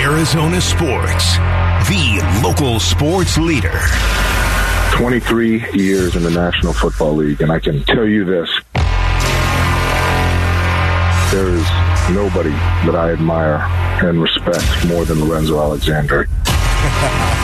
Arizona Sports, the local sports leader. 23 years in the National Football League, and I can tell you this. There is nobody that I admire and respect more than Lorenzo Alexander.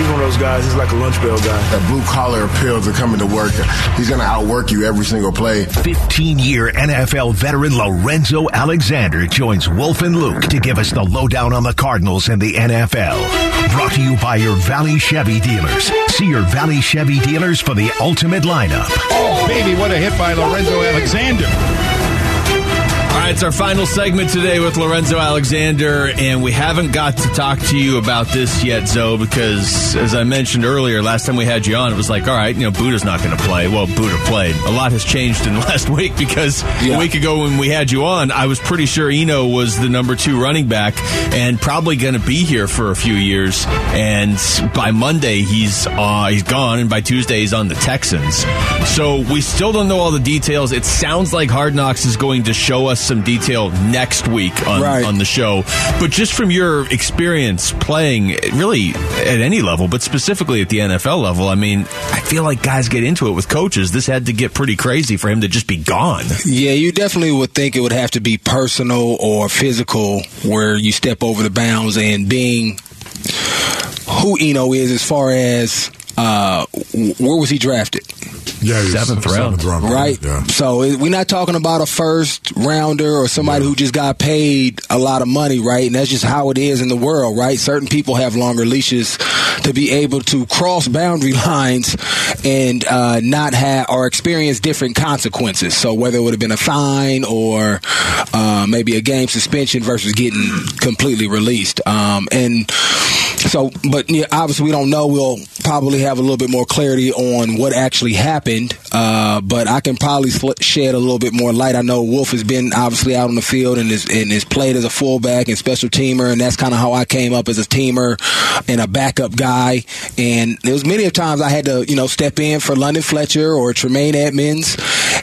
He's one of those guys, he's like a lunch bell guy. That blue collar appeal to coming to work. He's going to outwork you every single play. 15 year NFL veteran Lorenzo Alexander joins Wolf and Luke to give us the lowdown on the Cardinals and the NFL. Brought to you by your Valley Chevy dealers. See your Valley Chevy dealers for the ultimate lineup. Oh, baby, what a hit by Lorenzo Alexander. All right, it's our final segment today with Lorenzo Alexander, and we haven't got to talk to you about this yet, Zoe, because as I mentioned earlier, last time we had you on, it was like, all right, you know, Budda's not going to play. Well, Budda played. A lot has changed in the last week because yeah. a week ago when we had you on, I was pretty sure Eno was the number two running back and probably going to be here for a few years. And by Monday, he's uh, he's gone, and by Tuesday, he's on the Texans. So we still don't know all the details. It sounds like Hard Knocks is going to show us some detail next week on, right. on the show. But just from your experience playing, really at any level, but specifically at the NFL level, I mean, I feel like guys get into it with coaches. This had to get pretty crazy for him to just be gone. Yeah, you definitely would think it would have to be personal or physical where you step over the bounds and being who Eno is as far as uh, where was he drafted? Yeah, seventh round, seventh round right? Yeah. So we're not talking about a first rounder or somebody yeah. who just got paid a lot of money, right? And that's just how it is in the world, right? Certain people have longer leashes to be able to cross boundary lines and uh, not have or experience different consequences. So whether it would have been a fine or uh, maybe a game suspension versus getting completely released, um, and so, but yeah, obviously we don't know. We'll probably have a little bit more clarity on what actually happened. Uh, but I can probably shed a little bit more light. I know Wolf has been obviously out on the field and is, and is played as a fullback and special teamer, and that's kind of how I came up as a teamer and a backup guy. And there was many of times I had to, you know, step in for London Fletcher or Tremaine Edmunds,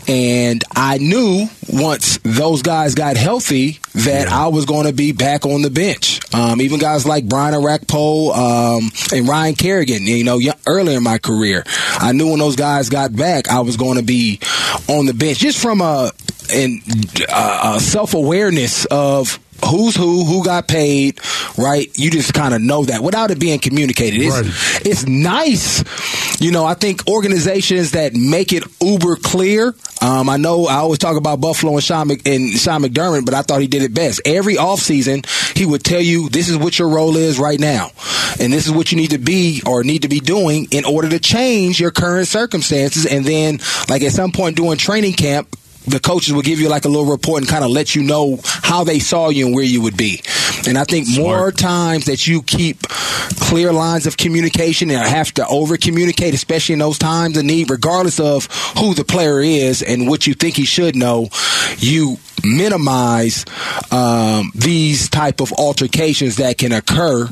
and I knew once those guys got healthy that yeah. I was going to be back on the bench. Um, even guys like Brian Orakpo um, and Ryan Kerrigan, you know, earlier in my career, I knew when those guys got back, I was going to be on the bench just from a, and uh, self awareness of who's who, who got paid, right? You just kind of know that without it being communicated. It's, right. it's nice. You know, I think organizations that make it uber clear. Um, I know I always talk about Buffalo and Sean, and Sean McDermott, but I thought he did it best. Every offseason, he would tell you this is what your role is right now. And this is what you need to be or need to be doing in order to change your current circumstances. And then, like at some point during training camp, the coaches will give you like a little report and kind of let you know how they saw you and where you would be. And I think Smart. more times that you keep clear lines of communication and have to over communicate, especially in those times of need, regardless of who the player is and what you think he should know, you minimize um, these type of altercations that can occur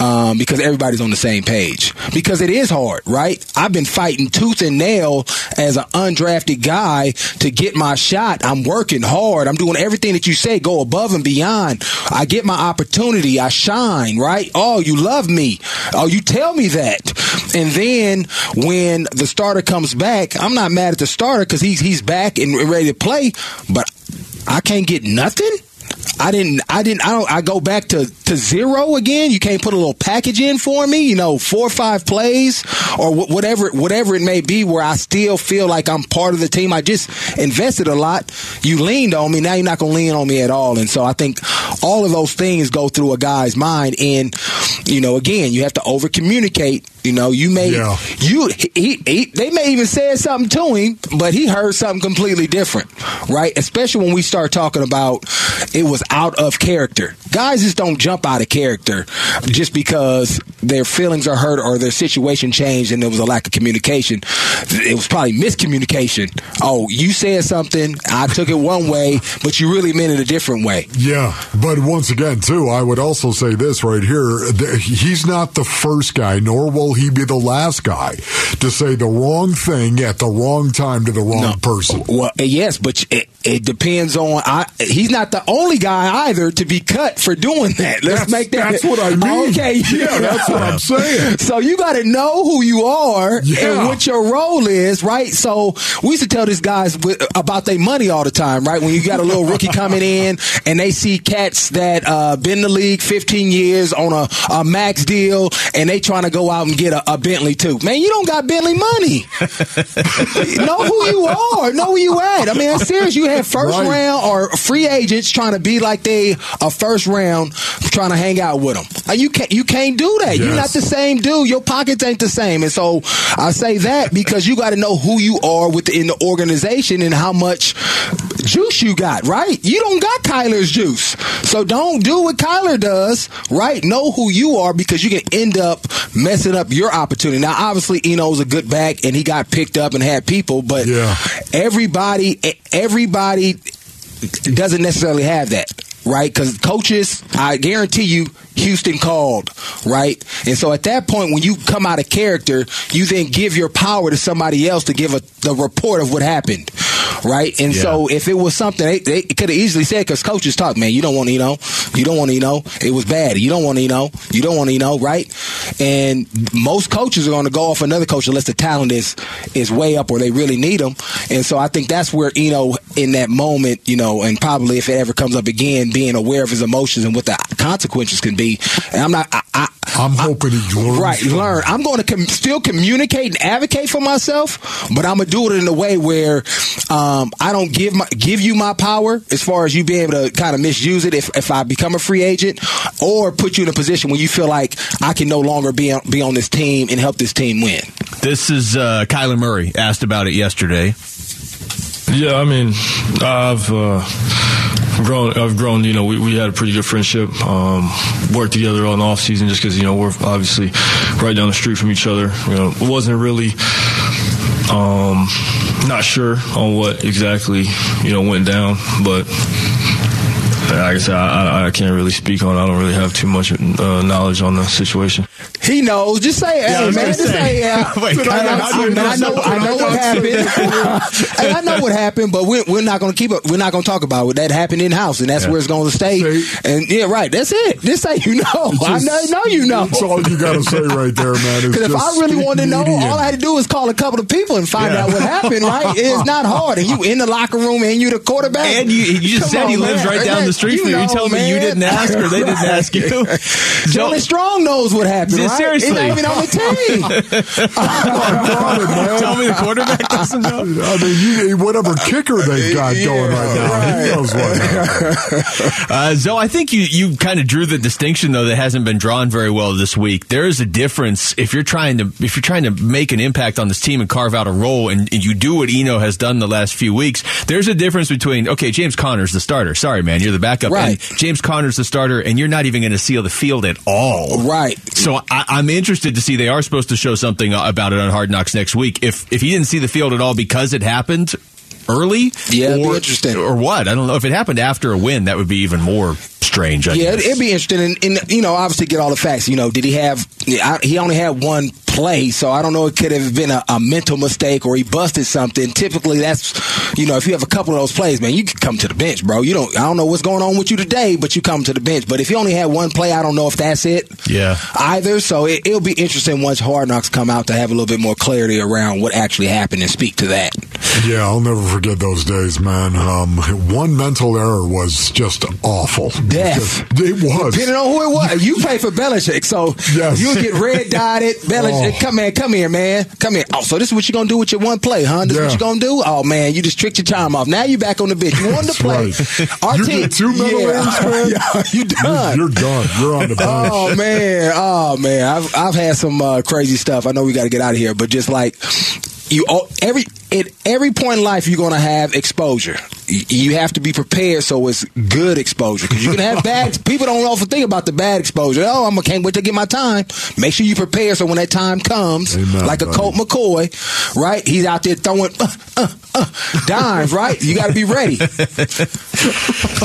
um, because everybody's on the same page. Because it is hard, right? I've been fighting tooth and nail as an undrafted guy to get my shot. I'm working hard. I'm doing everything that you say, go above and beyond. I get my opportunity. I shine, right? Oh, you love me. Oh, you tell me that. And then when the starter comes back, I'm not mad at the starter because he's he's back and ready to play. But I can't get nothing. I didn't. I didn't. I don't. I go back to to zero again. You can't put a little package in for me. You know, four or five plays or whatever whatever it may be, where I still feel like I'm part of the team. I just invested a lot. You leaned on me. Now you're not to lean on me at all. And so I think all of those things go through a guy's mind. And you know, again, you have to over communicate you know, you may yeah. you he, he, they may even say something to him, but he heard something completely different, right? Especially when we start talking about it was out of character. Guys just don't jump out of character just because their feelings are hurt or their situation changed and there was a lack of communication. It was probably miscommunication. Oh, you said something, I took it one way, but you really meant it a different way. Yeah, but once again, too, I would also say this right here: he's not the first guy, nor will he be the last guy to say the wrong thing at the wrong time to the wrong no. person. Well, yes, but it, it depends on. I, he's not the only guy either to be cut for doing that. Let's that's, make that. That's what I mean. Okay, yeah, that's what I'm saying. So you got to know who you are yeah. and what your role is, right? So we used to tell these guys about their money all the time, right? When you got a little rookie coming in and they see cats that uh, been in the league 15 years on a, a max deal and they trying to go out and get a, a Bentley too. Man, you don't got Bentley money. know who you are. Know where you at. I mean, I'm serious. You have first right. round or free agents trying to be like they a first round trying to hang out with them. Uh, you can't you can't do that. Yes. You're not the same dude. Your pockets ain't the same. And so I say that because you got to know who you are within the organization and how much juice you got, right? You don't got Kyler's juice. So don't do what Kyler does, right? Know who you are because you can end up messing up your opportunity. Now, obviously, Eno's a good back and he got picked up and had people, but yeah. everybody, everybody doesn't necessarily have that right? Because coaches, I guarantee you, Houston called, right? And so at that point, when you come out of character, you then give your power to somebody else to give a the report of what happened right? And yeah. so if it was something they, they could have easily said because coaches talk, man, you don't want to you know, you don't want to you know, it was bad, you don't want to you know, you don't want to you know, right? And most coaches are going to go off another coach unless the talent is is way up or they really need them. And so I think that's where you know in that moment, you know, and probably if it ever comes up again, being aware of his emotions and what the consequences can be. And I'm not, I, I I'm hoping he learns. Right, learn. I'm going to com- still communicate and advocate for myself, but I'm gonna do it in a way where um, I don't give my give you my power as far as you being able to kind of misuse it if, if I become a free agent, or put you in a position where you feel like I can no longer be on, be on this team and help this team win. This is uh, Kyler Murray asked about it yesterday. Yeah, I mean, I've. Uh, grown. I've grown. You know, we, we had a pretty good friendship. Um, worked together on off season just because you know we're obviously right down the street from each other. You know, it wasn't really. Um, not sure on what exactly you know went down, but like I said, I, I, can't really speak on. it. I don't really have too much uh, knowledge on the situation. He knows. Just say, hey, yeah, man. Just say, yeah. Wait, I, I, I, know, I know what happened. hey, I know what happened, but we're, we're not going to keep it. We're not going to talk about it. That happened in house, and that's yeah. where it's going to stay. And yeah, right. That's it. Just say you know. Just, I know, know you know. That's all you got to say right there, man. Because if I really wanted to know, all I had to do was call a couple of people and find yeah. out what happened. Right? It's not hard. And you in the locker room, and you the quarterback. And you, you just Come said on, he lives man. right down the street from you. You told me you didn't ask, or they didn't ask you. Johnny Strong knows what happened. Right? Seriously, he's not even on the team. Tell me the quarterback doesn't know. I mean, you, whatever kicker they've got yeah, going right now, right. he knows what. uh, Zoe, I think you you kind of drew the distinction though that hasn't been drawn very well this week. There is a difference if you're trying to if you're trying to make an impact on this team and carve out a role, and, and you do what Eno has done the last few weeks. There's a difference between okay, James Conner's the starter. Sorry, man, you're the backup. Right. And James Conner's the starter, and you're not even going to seal the field at all. Right. So I, am interested to see. They are supposed to show something uh, about it on Hard Knocks next week. If if he didn't see the field at all because it happened early, yeah, or, interesting. Or what? I don't know. If it happened after a win, that would be even more strange. I yeah, guess. it'd be interesting, and, and, you know, obviously get all the facts. You know, did he have? He only had one play, so I don't know. It could have been a, a, mental mistake or he busted something. Typically, that's you know, if you have a couple of those plays, man, you can come to the bench, bro. You don't. I don't know what's going on with you today, but you come to the bench. But if you only had one play, I don't know if that's it. Yeah. Either. So it, will be interesting once Hard Knocks come out to have a little bit more clarity around what actually happened and speak to that. Yeah, I'll never forget those days, man. Um, one mental error was just awful. Death. It was. Depending on who it was. You play for Belichick, so yes. you get red dotted. Belichick, oh. Come man, come here, man, come here. Oh, so this is what you gonna do with your one play, huh? This yeah. is what you gonna do? Oh man, you just tricked your time off. Now you back on the bench. You wanted to play. Right. Our you team, get two yeah. errors, man. yeah, you done. You're, you're, done. You're on the bench. Oh man, oh man, I've I've had some uh, crazy stuff. I know we got to get out of here, but just like you, every at every point in life, you're gonna have exposure you have to be prepared so it's good exposure because you can have bad. people don't often think about the bad exposure. Oh, I'm can't wait to get my time. Make sure you prepare so when that time comes, Amen, like a buddy. Colt McCoy, right? He's out there throwing uh, uh, uh, dimes, right? You got to be ready.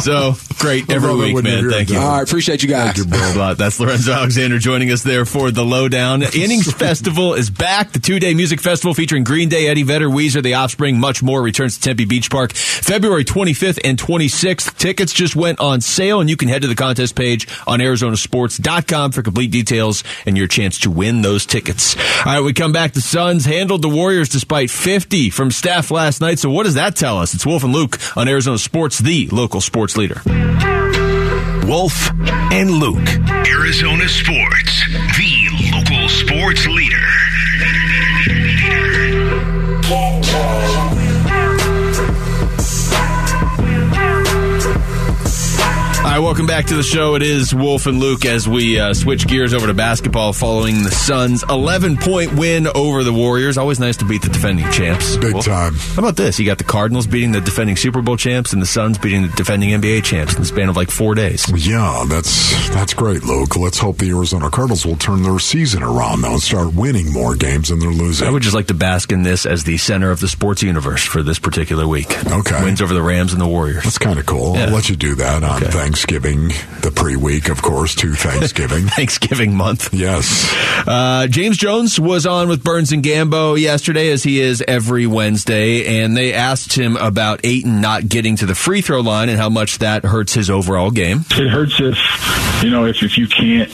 So great every love week, man. hear Thank you. All right, appreciate you guys. Thank you, bro. Thanks a lot. That's Lorenzo Alexander joining us there for the lowdown. Innings Festival is back. The two day music festival featuring Green Day, Eddie Vedder, Weezer, The Offspring, much more returns to Tempe Beach Park February 25th and 26th. Tickets just went on sale, and you can head to the contest page on ArizonaSports.com for complete details and your chance to win those tickets. All right, we come back. The Suns handled the Warriors despite 50 from Steph last night. So what does that tell us? It's Wolf and Luke on Arizona Sports, the local sports leader. Wolf and Luke. Arizona Sports, the local sports leader. All right, welcome back to the show. It is Wolf and Luke as we uh, switch gears over to basketball following the Suns' 11 point win over the Warriors. Always nice to beat the defending champs. Big Wolf. time. How about this? You got the Cardinals beating the defending Super Bowl champs and the Suns beating the defending NBA champs in the span of like four days. Yeah, that's that's great, Luke. Let's hope the Arizona Cardinals will turn their season around though and start winning more games than they're losing. I would just like to bask in this as the center of the sports universe for this particular week. Okay. Wins over the Rams and the Warriors. That's kind of cool. Yeah. I'll let you do that on Okay. Thanksgiving, the pre-week, of course, to Thanksgiving. Thanksgiving month. yes. Uh, James Jones was on with Burns and Gambo yesterday, as he is every Wednesday, and they asked him about Ayton not getting to the free throw line and how much that hurts his overall game. it hurts if you know if, if you can't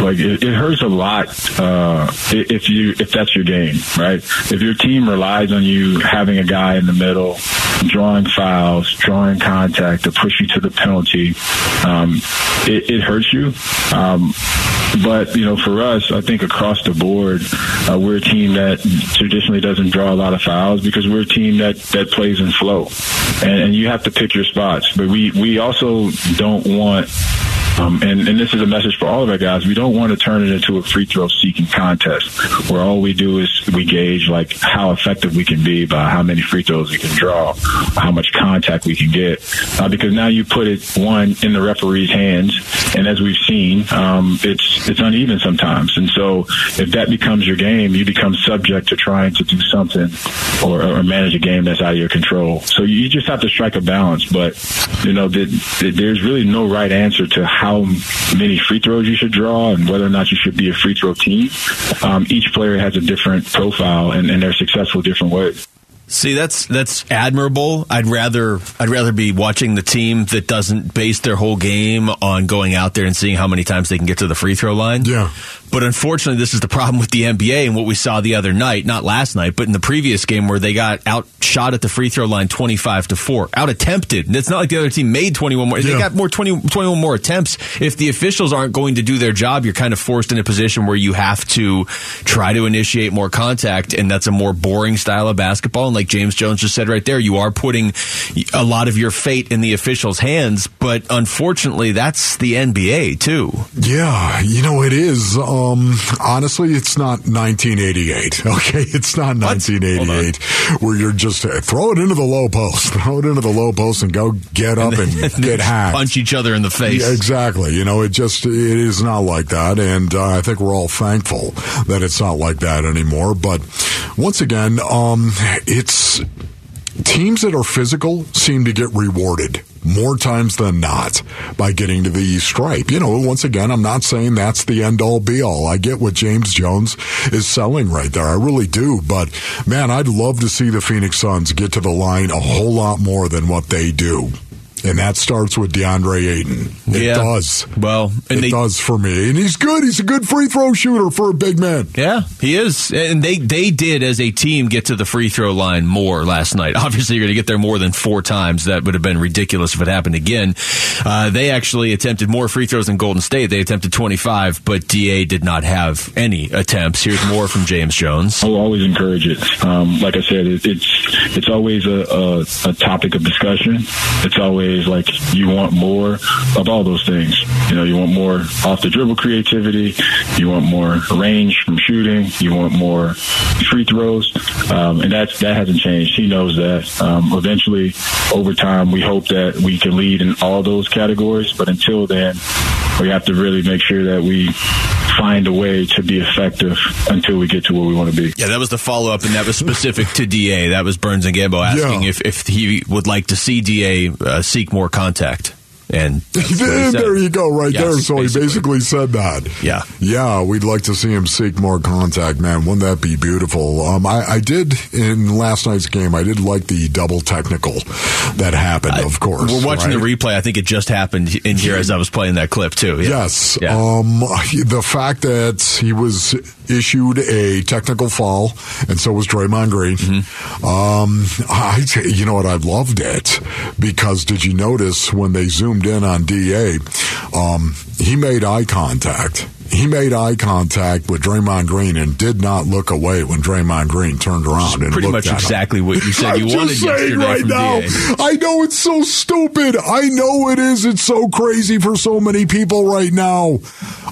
like it, it hurts a lot uh if you if that's your game right if your team relies on you having a guy in the middle drawing fouls drawing contact to push you to the penalty um it, it hurts you. Um but you know for us i think across the board uh, we're a team that traditionally doesn't draw a lot of fouls because we're a team that that plays in flow. And, and you have to pick your spots. But we we also don't want um, and, and this is a message for all of our guys. We don't want to turn it into a free throw seeking contest where all we do is we gauge like how effective we can be by how many free throws we can draw, how much contact we can get. Uh, because now you put it one in the referee's hands, and as we've seen, um, it's it's uneven sometimes. And so if that becomes your game, you become subject to trying to do something or, or manage a game that's out of your control. So you just have to strike a balance. But you know, th th there's really no right answer to how many free throws you should draw and whether or not you should be a free throw team. Um, each player has a different profile, and, and they're successful different ways. See, that's that's admirable. I'd rather I'd rather be watching the team that doesn't base their whole game on going out there and seeing how many times they can get to the free throw line. Yeah. But unfortunately, this is the problem with the NBA and what we saw the other night, not last night, but in the previous game where they got outshot at the free throw line 25 to 4. Out attempted. And it's not like the other team made 21 more. They got more 20, 21 more attempts. If the officials aren't going to do their job, you're kind of forced in a position where you have to try to initiate more contact, and that's a more boring style of basketball. And like James Jones just said right there, you are putting a lot of your fate in the officials' hands, but unfortunately, that's the NBA too. Yeah, you know it is. Um, honestly, it's not 1988. Okay, it's not 1988 where you're just uh, throw it into the low post, throw it into the low post, and go get up and, get hacked. punch each other in the face. Yeah, exactly. You know, it just it is not like that, and uh, I think we're all thankful that it's not like that anymore. But once again, um, it's teams that are physical seem to get rewarded more times than not by getting to the stripe. You know, once again, I'm not saying that's the end all be all. I get what James Jones is selling right there. I really do. But man, I'd love to see the Phoenix Suns get to the line a whole lot more than what they do. And that starts with DeAndre Ayton. It Yeah. does. Well, and it they- does for me. And he's good. He's a good free throw shooter for a big man. Yeah, he is, and they they did as a team get to the free throw line more last night. Obviously, you're going to get there more than four times. That would have been ridiculous if it happened again. Uh, they actually attempted more free throws than Golden State. They attempted 25, but Da did not have any attempts. Here's more from James Jones. I will always encourage it. Um, like I said, it, it's it's always a, a, a topic of discussion. It's always like you want more of all those things. You know, you want more off the dribble creativity, you want more range from shooting, you want more free throws, um, and that's that hasn't changed. He knows that. Um, eventually, over time, we hope that we can lead in all those categories, but until then, we have to really make sure that we find a way to be effective until we get to where we want to be. Yeah, that was the follow up, and that was specific to Da. That was Burns and Gambo asking Yeah. if, if he would like to see Da uh, seek more contact. And that's what he There, you go, right Yes, there. So he basically said that. Yeah. Yeah, we'd like to see him seek more contact, man. Wouldn't that be beautiful? Um, I, I did in last night's game. I did like the double technical that happened. of course, We're watching right? the replay. I think it just happened in here as I was playing that clip too. Yeah. Yes. Yeah. Um, the fact that he was issued a technical foul, and so was Draymond Green. Mm-hmm. Um, I, you know what? I loved it because did you notice when they zoomed in on Da, um, he made eye contact. He made eye contact with Draymond Green and did not look away when Draymond Green turned around and pretty looked much at him. exactly what you said you just wanted saying yesterday right from now. DA. I know it's so stupid. I know it is. It's so crazy for so many people right now.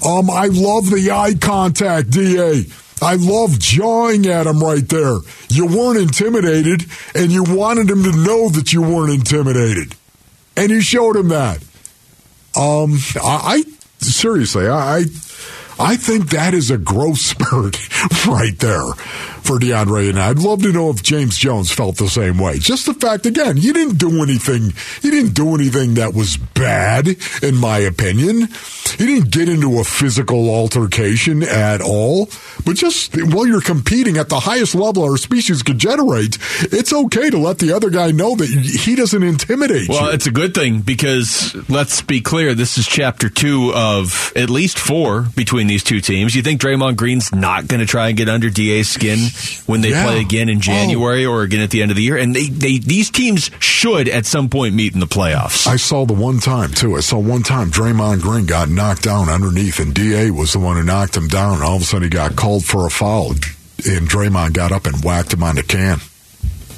Um, I love the eye contact, Da. I love jawing at him right there. You weren't intimidated, and you wanted him to know that you weren't intimidated, and you showed him that. Um, I, I seriously, I, I think that is a growth spurt right there for DeAndre and I'd love to know if James Jones felt the same way. Just the fact, again, he didn't do anything. He didn't do anything that was bad, in my opinion. He didn't get into a physical altercation at all. But just while you're competing at the highest level our species could generate, it's okay to let the other guy know that he doesn't intimidate Well, you. it's a good thing because let's be clear, this is chapter two of at least four between these two teams. You think Draymond Green's not going to try and get under DA's skin when they Yeah. play again in oh. January or again at the end of the year? And they, they these teams should at some point meet in the playoffs. I saw the one time too. I saw one time Draymond Green got knocked down underneath, and Da was the one who knocked him down. And all of a sudden, he got called for a foul, and Draymond got up and whacked him on the can.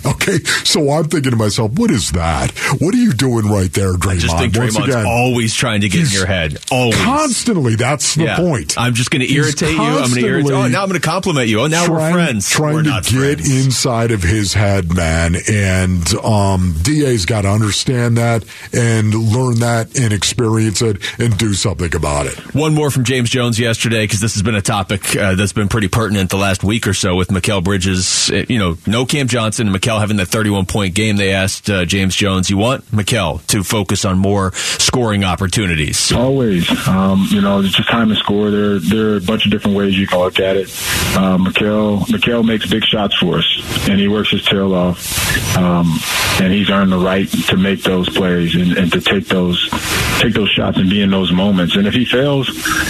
Okay, so I'm thinking to myself, what is that? What are you doing right there, Draymond? I just think Once Draymond's again, always trying to get in your head. Always. constantly. That's the Yeah. point. I'm just going to irritate you. I'm going to irritate. Oh, now I'm going to compliment you. Oh, now trying, we're friends. Trying we're to get friends. inside of his head, man. And um, DA's got to understand that and learn that and experience it and do something about it. One more from James Jones yesterday because this has been a topic uh, that's been pretty pertinent the last week or so with Mikal Bridges. You know, no Cam Johnson and Mikal having the 31 point game. They asked uh, James Jones, "You want Mikal to focus on more scoring opportunities?" Always, um, you know, it's just time to score. There, there are a bunch of different ways you can look at it. Um, Mikal, Mikal makes big shots for us, and he works his tail off, um, and he's earned the right to make those plays and, and to take those, take those shots and be in those moments. And if he fails,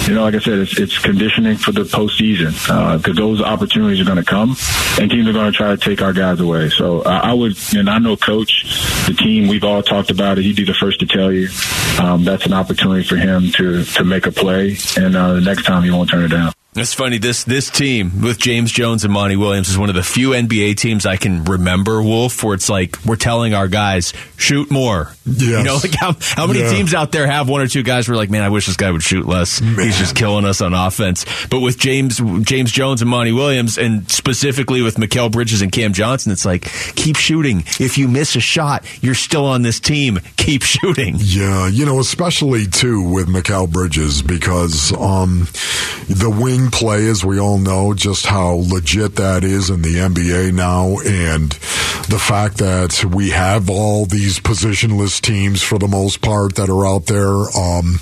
you know, like I said, it's, it's conditioning for the postseason because those opportunities are going to come, and teams are going to try to take our guys away. So I, I would, and I know Coach, the team, we've all talked about it. He'd be the first to tell you um, that's an opportunity for him to to make a play, and uh, the next time he won't turn it down. It's funny this this team with James Jones and Monty Williams is one of the few NBA teams I can remember, Wolf, where it's like we're telling our guys shoot more. Yes. You know, like how, how many Yeah. teams out there have one or two guys who are like, man, I wish this guy would shoot less. He's just killing us on offense. But with James James Jones and Monty Williams, and specifically with Mikal Bridges and Cam Johnson, it's like keep shooting. If you miss a shot, you're still on this team. Keep shooting. Yeah, you know, especially too with Mikal Bridges because um, the wing play, as we all know, just how legit that is in the NBA now, and the fact that we have all these positionless teams for the most part that are out there. Um,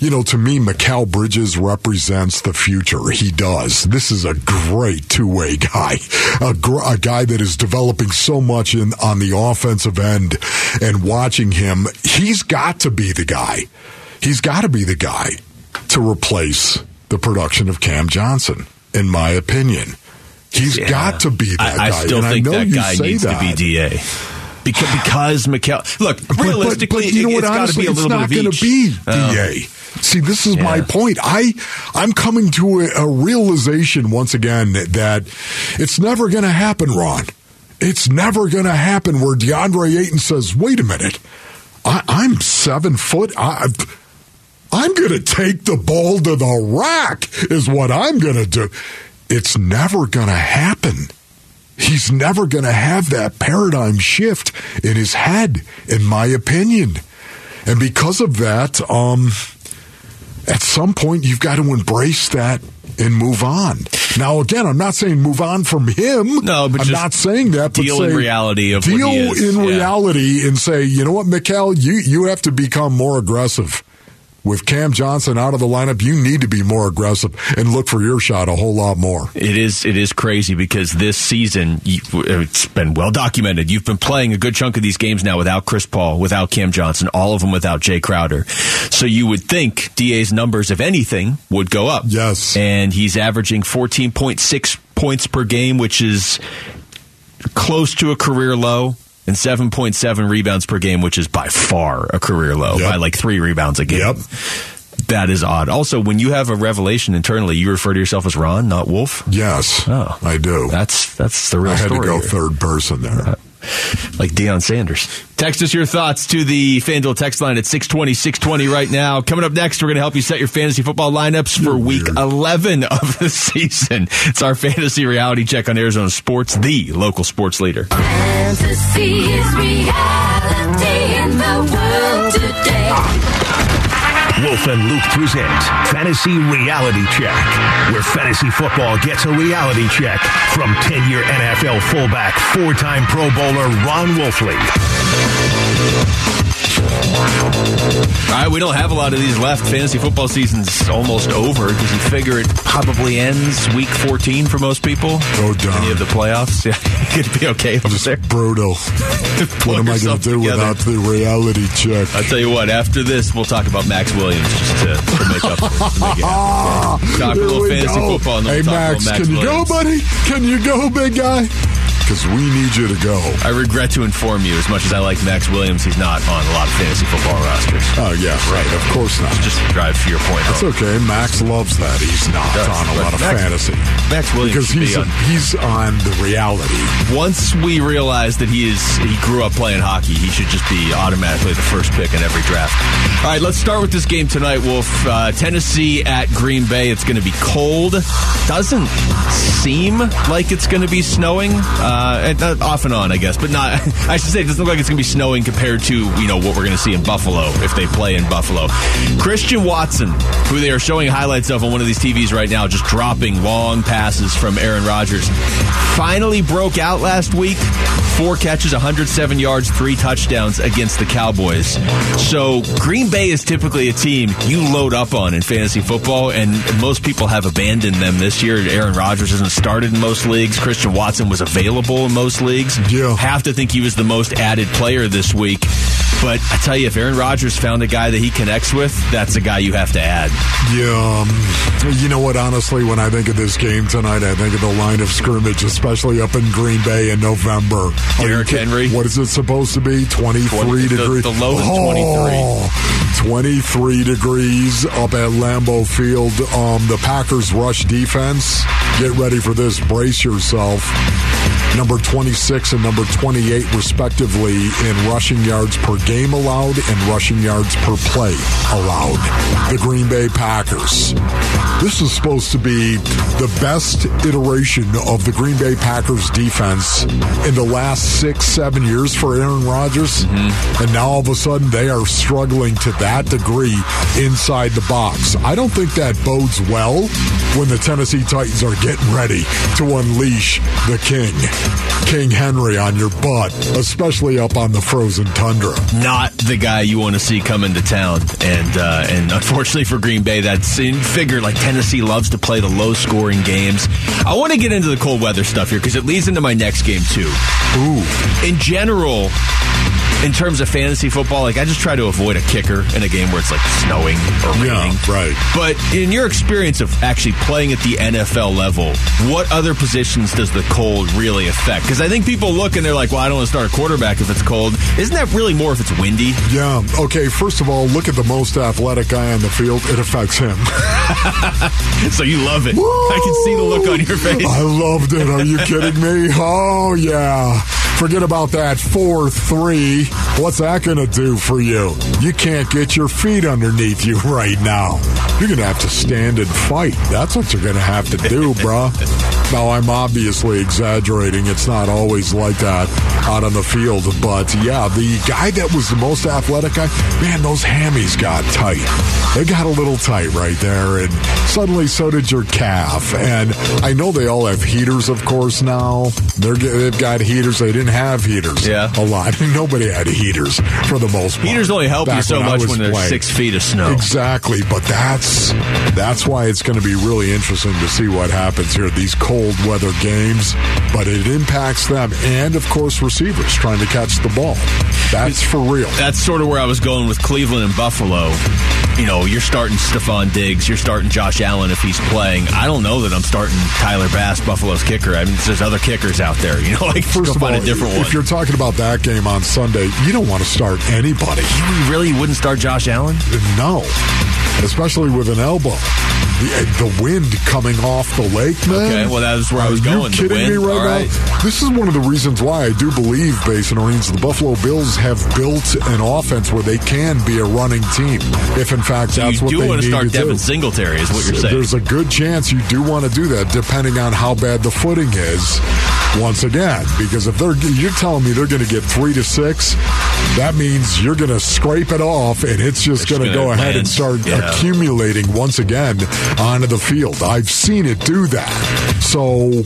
you know, to me, Mikal Bridges represents the future. He does. This is a great two-way guy, a, gr- a guy that is developing so much in on the offensive end, and watching him, he's got to be the guy. He's got to be the guy to replace the production of Cam Johnson, in my opinion. He's Yeah. got to be that I, I guy. still and think I know that guy needs that. to be DA. Because, because look, But- but- realistically, but you know what? has got to Honestly, be a it's little not bit of going to be Oh. DA. See, this is my point. I I'm coming to a, a realization once again that, that it's never going to happen, Ron. It's never going to happen where DeAndre Ayton says, "Wait a minute." I, I'm seven foot. I, I'm going to take the ball to the rack, is what I'm going to do. It's never going to happen. He's never going to have that paradigm shift in his head, in my opinion. And because of that, um, at some point, you've got to embrace that and move on. Now, again, I'm not saying move on from him. No, but I'm just not saying that. But deal say, in reality of deal in Yeah. reality and say, you know what, Mikal, you you have to become more aggressive. With Cam Johnson out of the lineup, you need to be more aggressive and look for your shot a whole lot more. It is it is crazy because this season it's been well documented. You've been playing a good chunk of these games now without Chris Paul, without Cam Johnson, all of them without Jae Crowder. So you would think Da's numbers, if anything, would go up. Yes, and he's averaging fourteen point six points per game, which is close to a career low. And 7.7 rebounds per game, which is by far a career low, by like three rebounds a game. That is odd. Also, when you have a revelation internally, you refer to yourself as Ron, not Wolf. Yes, oh, I do. That's that's the real I had to go here. third person there. Uh, like Deion Sanders. Text us your thoughts to the FanDuel text line at 620, 620 right now. Coming up next, we're going to help you set your fantasy football lineups for week 11 of the season. It's our fantasy reality check on Arizona Sports, the local sports leader. Fantasy is reality in the world today. Wolf and Luke present Fantasy Reality Check, where fantasy football gets a reality check from 10 year NFL fullback, four time Pro Bowler Ron Wolfley. All right, we don't have a lot of these left. Fantasy football season's almost over. because you figure it probably ends week 14 for most people? Go down. Any of the playoffs? Yeah, it'd be okay over there. Brutal. what am I going to do together. without the reality check? I'll tell you what, after this, we'll talk about Max Williams just to, to make up for it. To make it Talk a little fantasy go. football and then Hey, we'll talk Max, about Max can you Williams. go, buddy? Can you go, big guy? Because we need you to go. I regret to inform you, as much as I like Max Williams, he's not on a lot of fantasy football rosters. Oh, yeah, right. Of course not. Just drive to your point That's home. okay. Max loves that. He's not on a lot of Max- fantasy. Max Williams Because he's, be on. he's on the reality. Once we realize that he is he grew up playing hockey, he should just be automatically the first pick in every draft. All right, let's start with this game tonight, Wolf. Uh, Tennessee at Green Bay. It's going to be cold. Doesn't seem like it's going to be snowing. Uh, and, uh, off and on, I guess, but not. I should say it doesn't look like it's going to be snowing compared to you know what we're going to see in Buffalo if they play in Buffalo. Christian Watson, who they are showing highlights of on one of these TVs right now, just dropping long passes from Aaron Rodgers, finally broke out last week. Four catches, 107 yards, three touchdowns against the Cowboys. So Green Bay is typically a team you load up on in fantasy football, and most people have abandoned them this year. Aaron Rodgers hasn't started in most leagues. Christian Watson was available in most leagues. Yeah. Have to think he was the most added player this week. But I tell you, if Aaron Rodgers found a guy that he connects with, that's a guy you have to add. Yeah, um, you know what? Honestly, when I think of this game tonight, I think of the line of scrimmage, especially up in Green Bay in November. Derrick Henry? What is it supposed to be? 23 20 degrees. the low is Oh, 23 degrees up at Lambeau Field. Um, the Packers rush defense. Get ready for this. Brace yourself. Number 26 and number 28, respectively, in rushing yards per game allowed and rushing yards per play allowed. The Green Bay Packers. This is supposed to be the best iteration of the Green Bay Packers defense in the last six, seven years for Aaron Rodgers. Mm-hmm. And now all of a sudden they are struggling to that degree inside the box. I don't think that bodes well when the Tennessee Titans are getting ready to unleash the king, King Henry, on your butt, especially up on the frozen tundra. not the guy you want to see come into town. And uh, and unfortunately for Green Bay, that's in figure like Tennessee loves to play the low scoring games. I want to get into the cold weather stuff here because it leads into my next game too. Ooh. In general, in terms of fantasy football, like I just try to avoid a kicker in a game where it's like snowing or raining. Yeah, right. But in your experience of actually playing at the NFL level, what other positions does the cold really affect? Because I think people look and they're like, well, I don't want to start a quarterback if it's cold. Isn't that really more if it's windy? Yeah. Okay. First of all, look at the most athletic guy on the field. It affects him. so you love it. I can see the look on your face. I loved it. Are you kidding me? Oh, yeah. Forget about that 4 3. What's that going to do for you? You can't get your feet underneath you right now. You're going to have to stand and fight. That's what you're going to have to do, bruh. Now, I'm obviously exaggerating. It's not always like that out on the field. But yeah, the guy that was the most athletic guy, man, those hammies got tight. They got a little tight right there. And suddenly, so did your calf. And I know they all have heaters, of course, now. They're, they've got heaters. They didn't have heaters Yeah. a lot. Nobody had heaters for the most part. Heaters only help you so I much when there's playing. six feet of snow. Exactly, but that's that's why it's going to be really interesting to see what happens here these cold weather games. But it impacts them, and of course receivers trying to catch the ball. That's for real. That's sort of where I was going with Cleveland and Buffalo. You know, you're starting Stefon Diggs, you're starting Josh Allen if he's playing. I don't know that I'm starting Tyler Bass, Buffalo's kicker. I mean, there's other kickers out there. You know, like First of all, a different one. if you're talking about that game on Sunday, you don't want to start anybody. You really wouldn't start Josh Allen? No, especially with an elbow. The, the wind coming off the lake, man. Okay, well, that was where I was going, You kidding me wind? right All now? right. This is one of the reasons why I do believe, Basin Marines, the Buffalo Bills have built an offense where they can be a running team. If in fact So that's you what do they want to need start to Devin do. Singletary, is what you're saying. There's a good chance you do want to do that, depending on how bad the footing is. Once again, because if they're you're telling me they're going to get three to six, that means you're going to scrape it off, and it's just going to go ahead land. and start Yeah. accumulating once again onto the field. I've seen it do that. So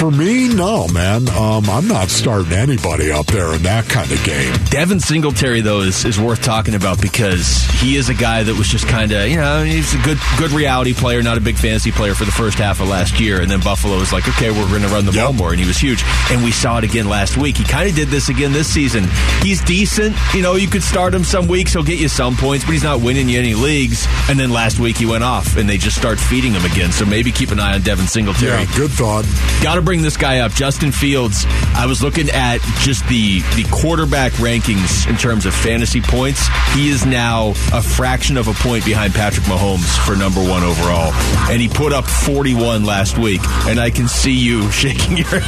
for me, no, man, um, I'm not starting anybody up there in that kind of game. Devin Singletary, though, is, is worth talking about because he is a guy that was just kind of, you know, he's a good good reality player, not a big fantasy player for the first half of last year. And then Buffalo was like, okay, we're going to run the ball more. And he was huge. And we saw it again last week. He kind of did this again this season. He's decent. You know, you could start him some weeks. He'll get you some points, but he's not winning you any leagues. And then last week he went off and they just start feeding him again. So maybe keep an eye on Devin Singletary. Yeah, good thought. Got to bring this guy up, Justin Fields. I was looking at just the the quarterback rankings in terms of fantasy points. He is now a fraction of a point behind Patrick Mahomes for number one overall, and he put up 41 last week. And I can see you shaking your head,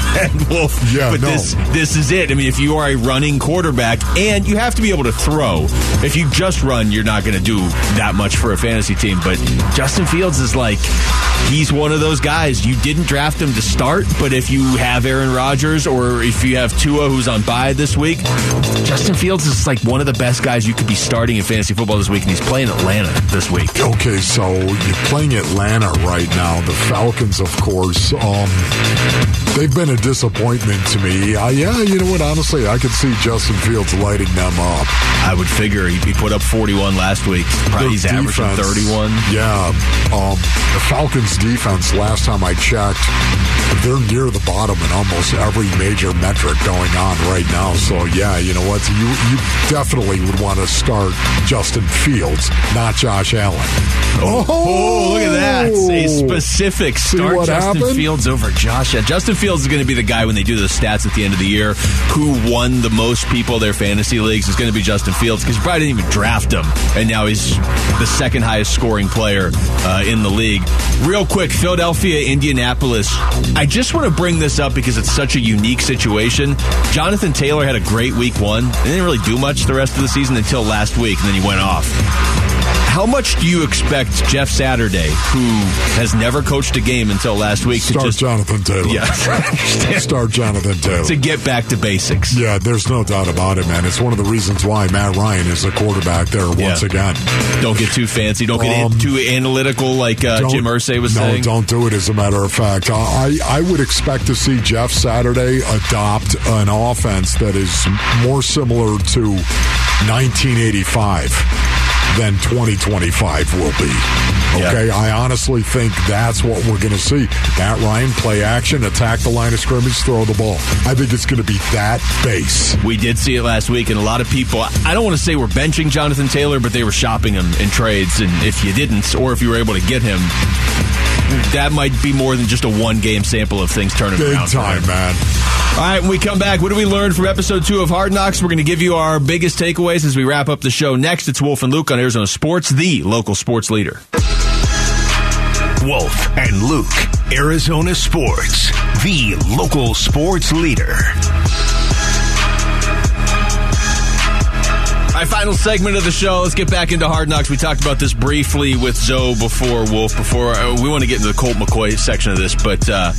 Wolf. Yeah, but no. this this is it. I mean, if you are a running quarterback, and you have to be able to throw. If you just run, you're not going to do that much for a fantasy team. But Justin Fields is like he's one of those guys. You didn't draft him to start, but if you have Aaron Rodgers or if you have Tua who's on bye this week, Justin Fields is like one of the best guys you could be starting in fantasy football this week, and he's playing Atlanta this week. Okay, so you're playing Atlanta right now. The Falcons, of course, um, they've been a disappointment to me. Uh, yeah, you know what? Honestly, I could see Justin Fields lighting them up. I would figure he, he put up 41 last week. Probably he's Their averaging 31. Yeah, um, the Falcons' defense. Last time I checked, they're near the bottom in almost every major metric going on right now. So yeah, you know what? You you definitely would want to start Justin Fields, not Josh Allen. Oh, look at that. A specific See start Justin happened? Fields over Josh. Allen. Justin Fields is going to be the guy when they do the stats at the end of the year who won the most people their fantasy leagues is going to be Justin Fields because you probably didn't even draft him. And now he's the second highest scoring player uh, in the league. Real quick, Philadelphia, Indianapolis. I just want to bring this up because it's such a unique situation. Jonathan Taylor had a great week one. He didn't really do much the rest of the season until last week, and then he went off. How much do you expect Jeff Saturday, who has never coached a game until last week, Start to just Jonathan Taylor. Yeah, Start Jonathan Taylor. to get back to basics? Yeah, there's no doubt about it, man. It's one of the reasons why Matt Ryan is the quarterback there once Yeah. again. Don't get too fancy. Don't get Um, too analytical, like uh, Jim Irsay was saying. no, saying. don't do it. As a matter of fact, I I would expect to see Jeff Saturday adopt an offense that is more similar to 1985 than 2025 will be. Okay, I honestly think that's what we're going to see. Matt Ryan play action, attack the line of scrimmage, throw the ball. I think it's going to be that base. We did see it last week, and a lot of people, I don't want to say we're benching Jonathan Taylor, but they were shopping him in trades. And if you didn't, or if you were able to get him, that might be more than just a one game sample of things turning Big around. for time, man. All right, when we come back, what do we learn from episode two of Hard Knocks? We're going to give you our biggest takeaways as we wrap up the show. Next, it's Wolf and Luke on Arizona Sports, the local sports leader. Wolf and Luke, Arizona Sports, the local sports leader. All right, final segment of the show. Let's get back into Hard Knocks. We talked about this briefly with Zoe before Wolf. Before uh, we want to get into the Colt McCoy section of this, but uh,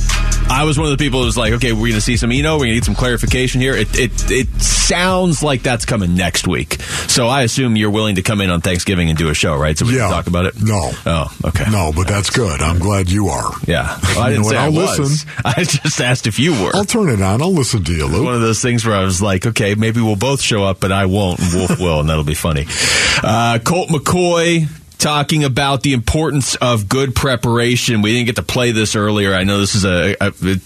I was one of the people who was like, "Okay, we're going to see some Eno. We're going to need some clarification here." It, it it sounds like that's coming next week. So I assume you're willing to come in on Thanksgiving and do a show, right? So we Yeah. can talk about it. No. Oh, okay. No, but that's good. I'm glad you are. Yeah. Well, I didn't say what? I I'll was. listen. I just asked if you were. I'll turn it on. I'll listen to you, Luke. one of those things where I was like, okay, maybe we'll both show up, but I won't, and Wolf will, and that'll be funny. Uh, Colt McCoy talking about the importance of good preparation. We didn't get to play this earlier. I know this is a, a, a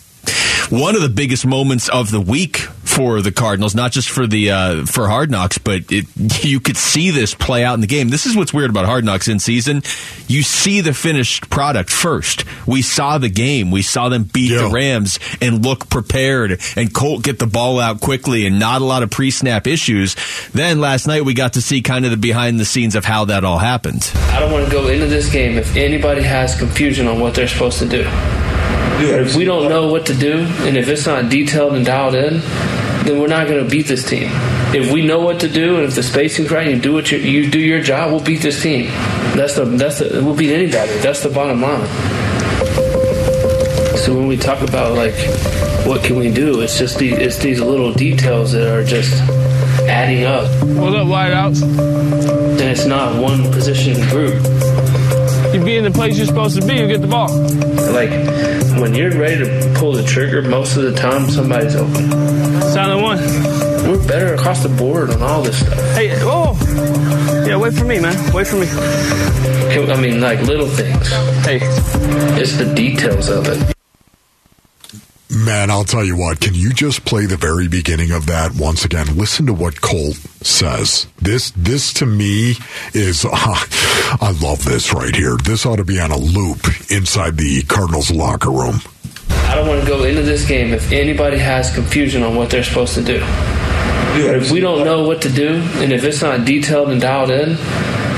one of the biggest moments of the week for the Cardinals, not just for the uh, for Hard Knocks, but it, you could see this play out in the game. This is what's weird about Hard Knocks in season. You see the finished product first. We saw the game. We saw them beat the Rams and look prepared, and Colt get the ball out quickly, and not a lot of pre snap issues. Then last night we got to see kind of the behind the scenes of how that all happened. I don't want to go into this game if anybody has confusion on what they're supposed to do. If we don't know what to do, and if it's not detailed and dialed in, then we're not going to beat this team. If we know what to do, and if the spacing's right, and you do what you, you do your job, we'll beat this team. That's the that's the we'll beat anybody. That's the bottom line. So when we talk about like what can we do, it's just these it's these little details that are just adding up. What up, wideouts? And it's not one position group. You be in the place you're supposed to be, you get the ball. Like when you're ready to pull the trigger, most of the time somebody's open. Silent one. We're better across the board on all this stuff. Hey, oh, yeah, wait for me, man. Wait for me. I mean, like little things. Hey, it's the details of it. Man, I'll tell you what. Can you just play the very beginning of that once again? Listen to what Colt says. This, this to me is. I love this right here. This ought to be on a loop inside the Cardinals locker room. I don't want to go into this game if anybody has confusion on what they're supposed to do. If we don't know what to do, and if it's not detailed and dialed in,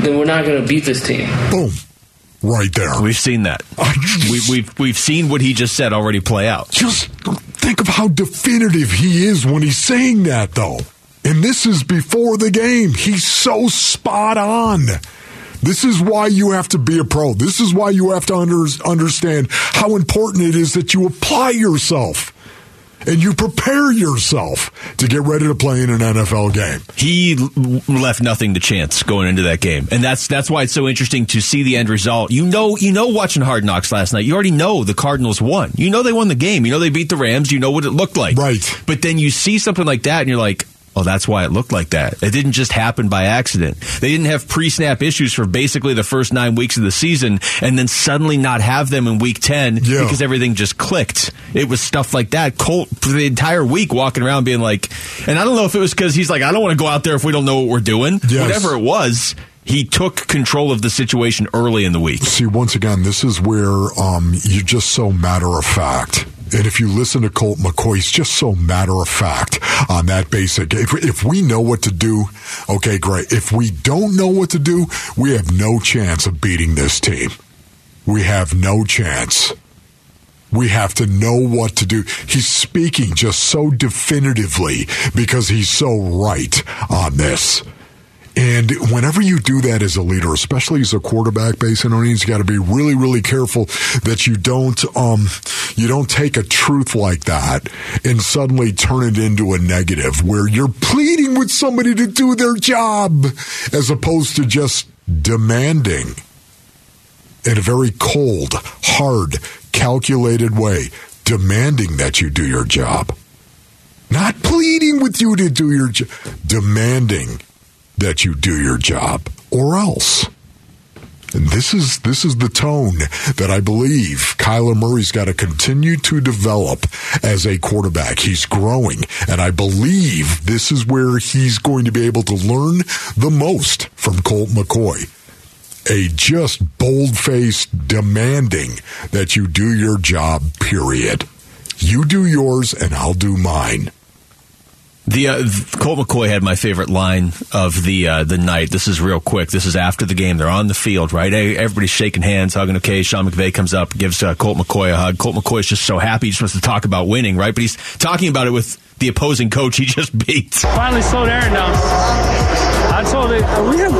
then we're not going to beat this team. Boom. Right there. We've seen that. we, we've we've seen what he just said already play out. Just think of how definitive he is when he's saying that, though. And this is before the game. He's so spot on. This is why you have to be a pro. This is why you have to under, understand how important it is that you apply yourself and you prepare yourself to get ready to play in an NFL game. He left nothing to chance going into that game, and that's that's why it's so interesting to see the end result. You know, you know, watching Hard Knocks last night, you already know the Cardinals won. You know they won the game. You know they beat the Rams. You know what it looked like. Right. But then you see something like that, and you're like. Oh, that's why it looked like that. It didn't just happen by accident. They didn't have pre-snap issues for basically the first nine weeks of the season, and then suddenly not have them in week ten Yeah. because everything just clicked. It was stuff like that. Colt for the entire week walking around being like, and I don't know if it was because he's like, I don't want to go out there if we don't know what we're doing. Yes. Whatever it was, he took control of the situation early in the week. See, once again, this is where um, you're just so matter of fact. And if you listen to Colt McCoy, he's just so matter of fact on that basic. If, if we know what to do, okay, great. If we don't know what to do, we have no chance of beating this team. We have no chance. We have to know what to do. He's speaking just so definitively because he's so right on this. And whenever you do that as a leader, especially as a quarterback, Basin O'Neill's got to be really, really careful that you don't, um, you don't take a truth like that and suddenly turn it into a negative where you're pleading with somebody to do their job as opposed to just demanding in a very cold, hard, calculated way, demanding that you do your job. Not pleading with you to do your job, demanding that you do your job or else. And this is this is the tone that I believe Kyler Murray's got to continue to develop as a quarterback. He's growing, and I believe this is where he's going to be able to learn the most from Colt McCoy. A just bold faced demanding that you do your job, period. You do yours and I'll do mine. The uh, Colt McCoy had my favorite line of the uh, the night. This is real quick. This is after the game. They're on the field, right? Everybody's shaking hands, hugging. Okay, Sean McVay comes up, gives uh, Colt McCoy a hug. Colt McCoy is just so happy. He just wants to talk about winning, right? But he's talking about it with the opposing coach he just beat. Finally slowed Aaron down. I told it, we have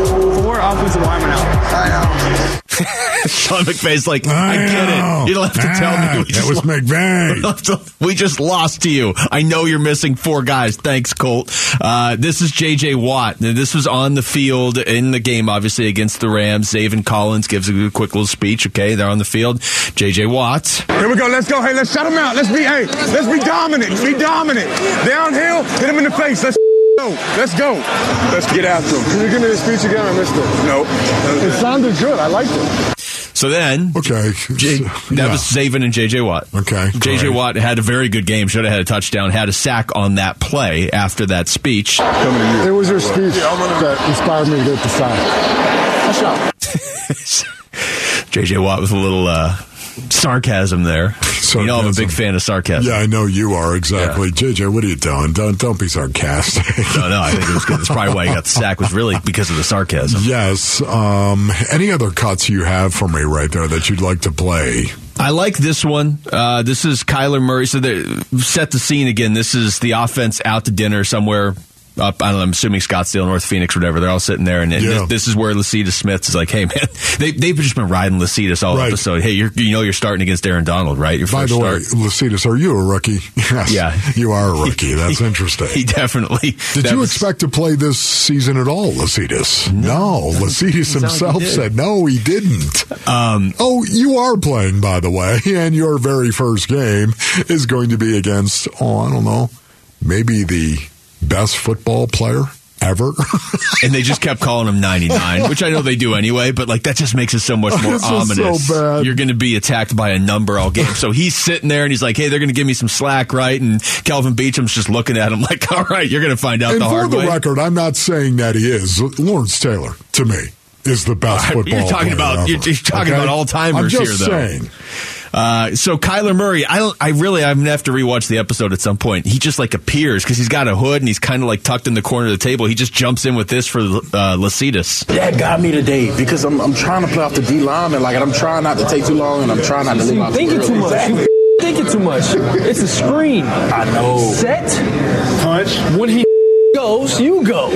four offensive linemen out. I know. Sean McVay's like, I, I get it. You don't have to ah, tell me. We that was McVay. We just lost to you. I know you're missing four guys. Thanks, Colt. Uh, this is J.J. Watt. This was on the field in the game, obviously, against the Rams. Zaven Collins gives a quick little speech. Okay, they're on the field. J.J. Watt. Here we go. Let's go. Hey, let's shut them out. Let's be, hey, let's be dominant. Be dominant. Downhill, hit him in the face. Let's go. Let's go. Let's get after him. Can you give me the speech again? I missed it. No. It sounded good. I liked it. So then, okay, J- that yeah. was Zaven and J.J. Watt. Okay, J.J. Watt had a very good game. Should have had a touchdown. Had a sack on that play after that speech. It was your speech that inspired me to get the sack. J.J. Watt was a little. Uh, sarcasm there. Sarcasm. You know, I'm a big fan of sarcasm. Yeah, I know you are exactly. Yeah. JJ, what are you doing? Don't don't be sarcastic. no, no, I think it was good. That's probably why he got the sack. Was really because of the sarcasm. Yes. Um, any other cuts you have for me right there that you'd like to play? I like this one. Uh, this is Kyler Murray. So set the scene again. This is the offense out to dinner somewhere up, I don't know, I'm assuming Scottsdale, North Phoenix, whatever. They're all sitting there, and, and yeah. this, this, is where Lecitus Smith is like, hey, man, they, they've just been riding Lecitus all right. episode. Hey, you know you're starting against Aaron Donald, right? Your By the start. way, Lecitus, are you a rookie? Yes. Yeah. You are a rookie. That's interesting. he definitely. Did you was, expect to play this season at all, Lecitus? No. no. Lecitus himself like said, no, he didn't. Um, oh, you are playing, by the way, and your very first game is going to be against, oh, I don't know, maybe the best football player ever. and they just kept calling him 99, which I know they do anyway, but like that just makes it so much more ominous. So You're going to be attacked by a number all game. So he's sitting there and he's like, hey, they're going to give me some slack, right? And Kelvin Beachum's just looking at him like, all right, you're going to find out and the hard way. For the record, I'm not saying that he is. Lawrence Taylor, to me, is the best football You're talking about, you're, you're, talking okay? about all timers here, though. saying. Uh, so Kyler Murray, I I really, I'm gonna have to rewatch the episode at some point. He just like appears because he's got a hood and he's kind of like tucked in the corner of the table. He just jumps in with this for uh, Lecitus. That got me today because I'm, I'm trying to play off the D line and like I'm trying not to take too long and I'm trying not to leave off thinking too much. Exactly. thinking too much. It's a screen. I know. Set. Punch. When he goes, you go.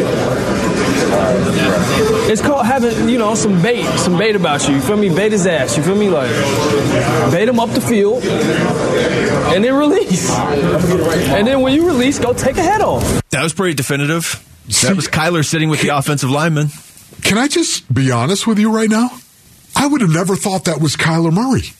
It's called having, you know, some bait, some bait about you. You feel me? Bait his ass. You feel me? Like, bait him up the field, and then release. And then when you release, go take a head off. That was pretty definitive. That was Kyler sitting with the offensive lineman. Can I just be honest with you right now? I would have never thought that was Kyler Murray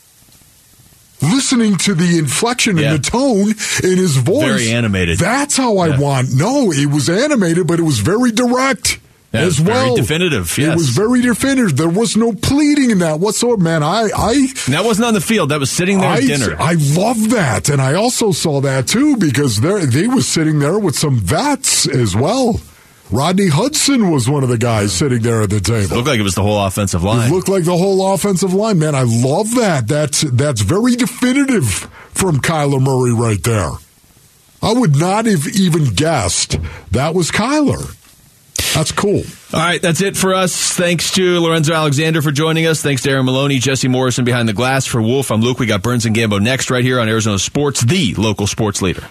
listening to the inflection yeah. and the tone in his voice. Very animated. That's how I want. No, it was animated, but it was very direct. Yeah, as well, definitive. Yes. It was very definitive. There was no pleading in that whatsoever. Man, I, I and that wasn't on the field. That was sitting there I, at dinner. I love that, and I also saw that too because they they was sitting there with some vets as well. Rodney Hudson was one of the guys sitting there at the table. It looked like it was the whole offensive line. It looked like the whole offensive line. Man, I love that. That's that's very definitive from Kyler Murray right there. I would not have even guessed that was Kyler. That's cool. All right, that's it for us. Thanks to Lorenzo Alexander for joining us. Thanks to Aaron Maloney, Jesse Morrison behind the glass. For Wolf, I'm Luke. We got Burns and Gambo next right here on Arizona Sports, the local sports leader.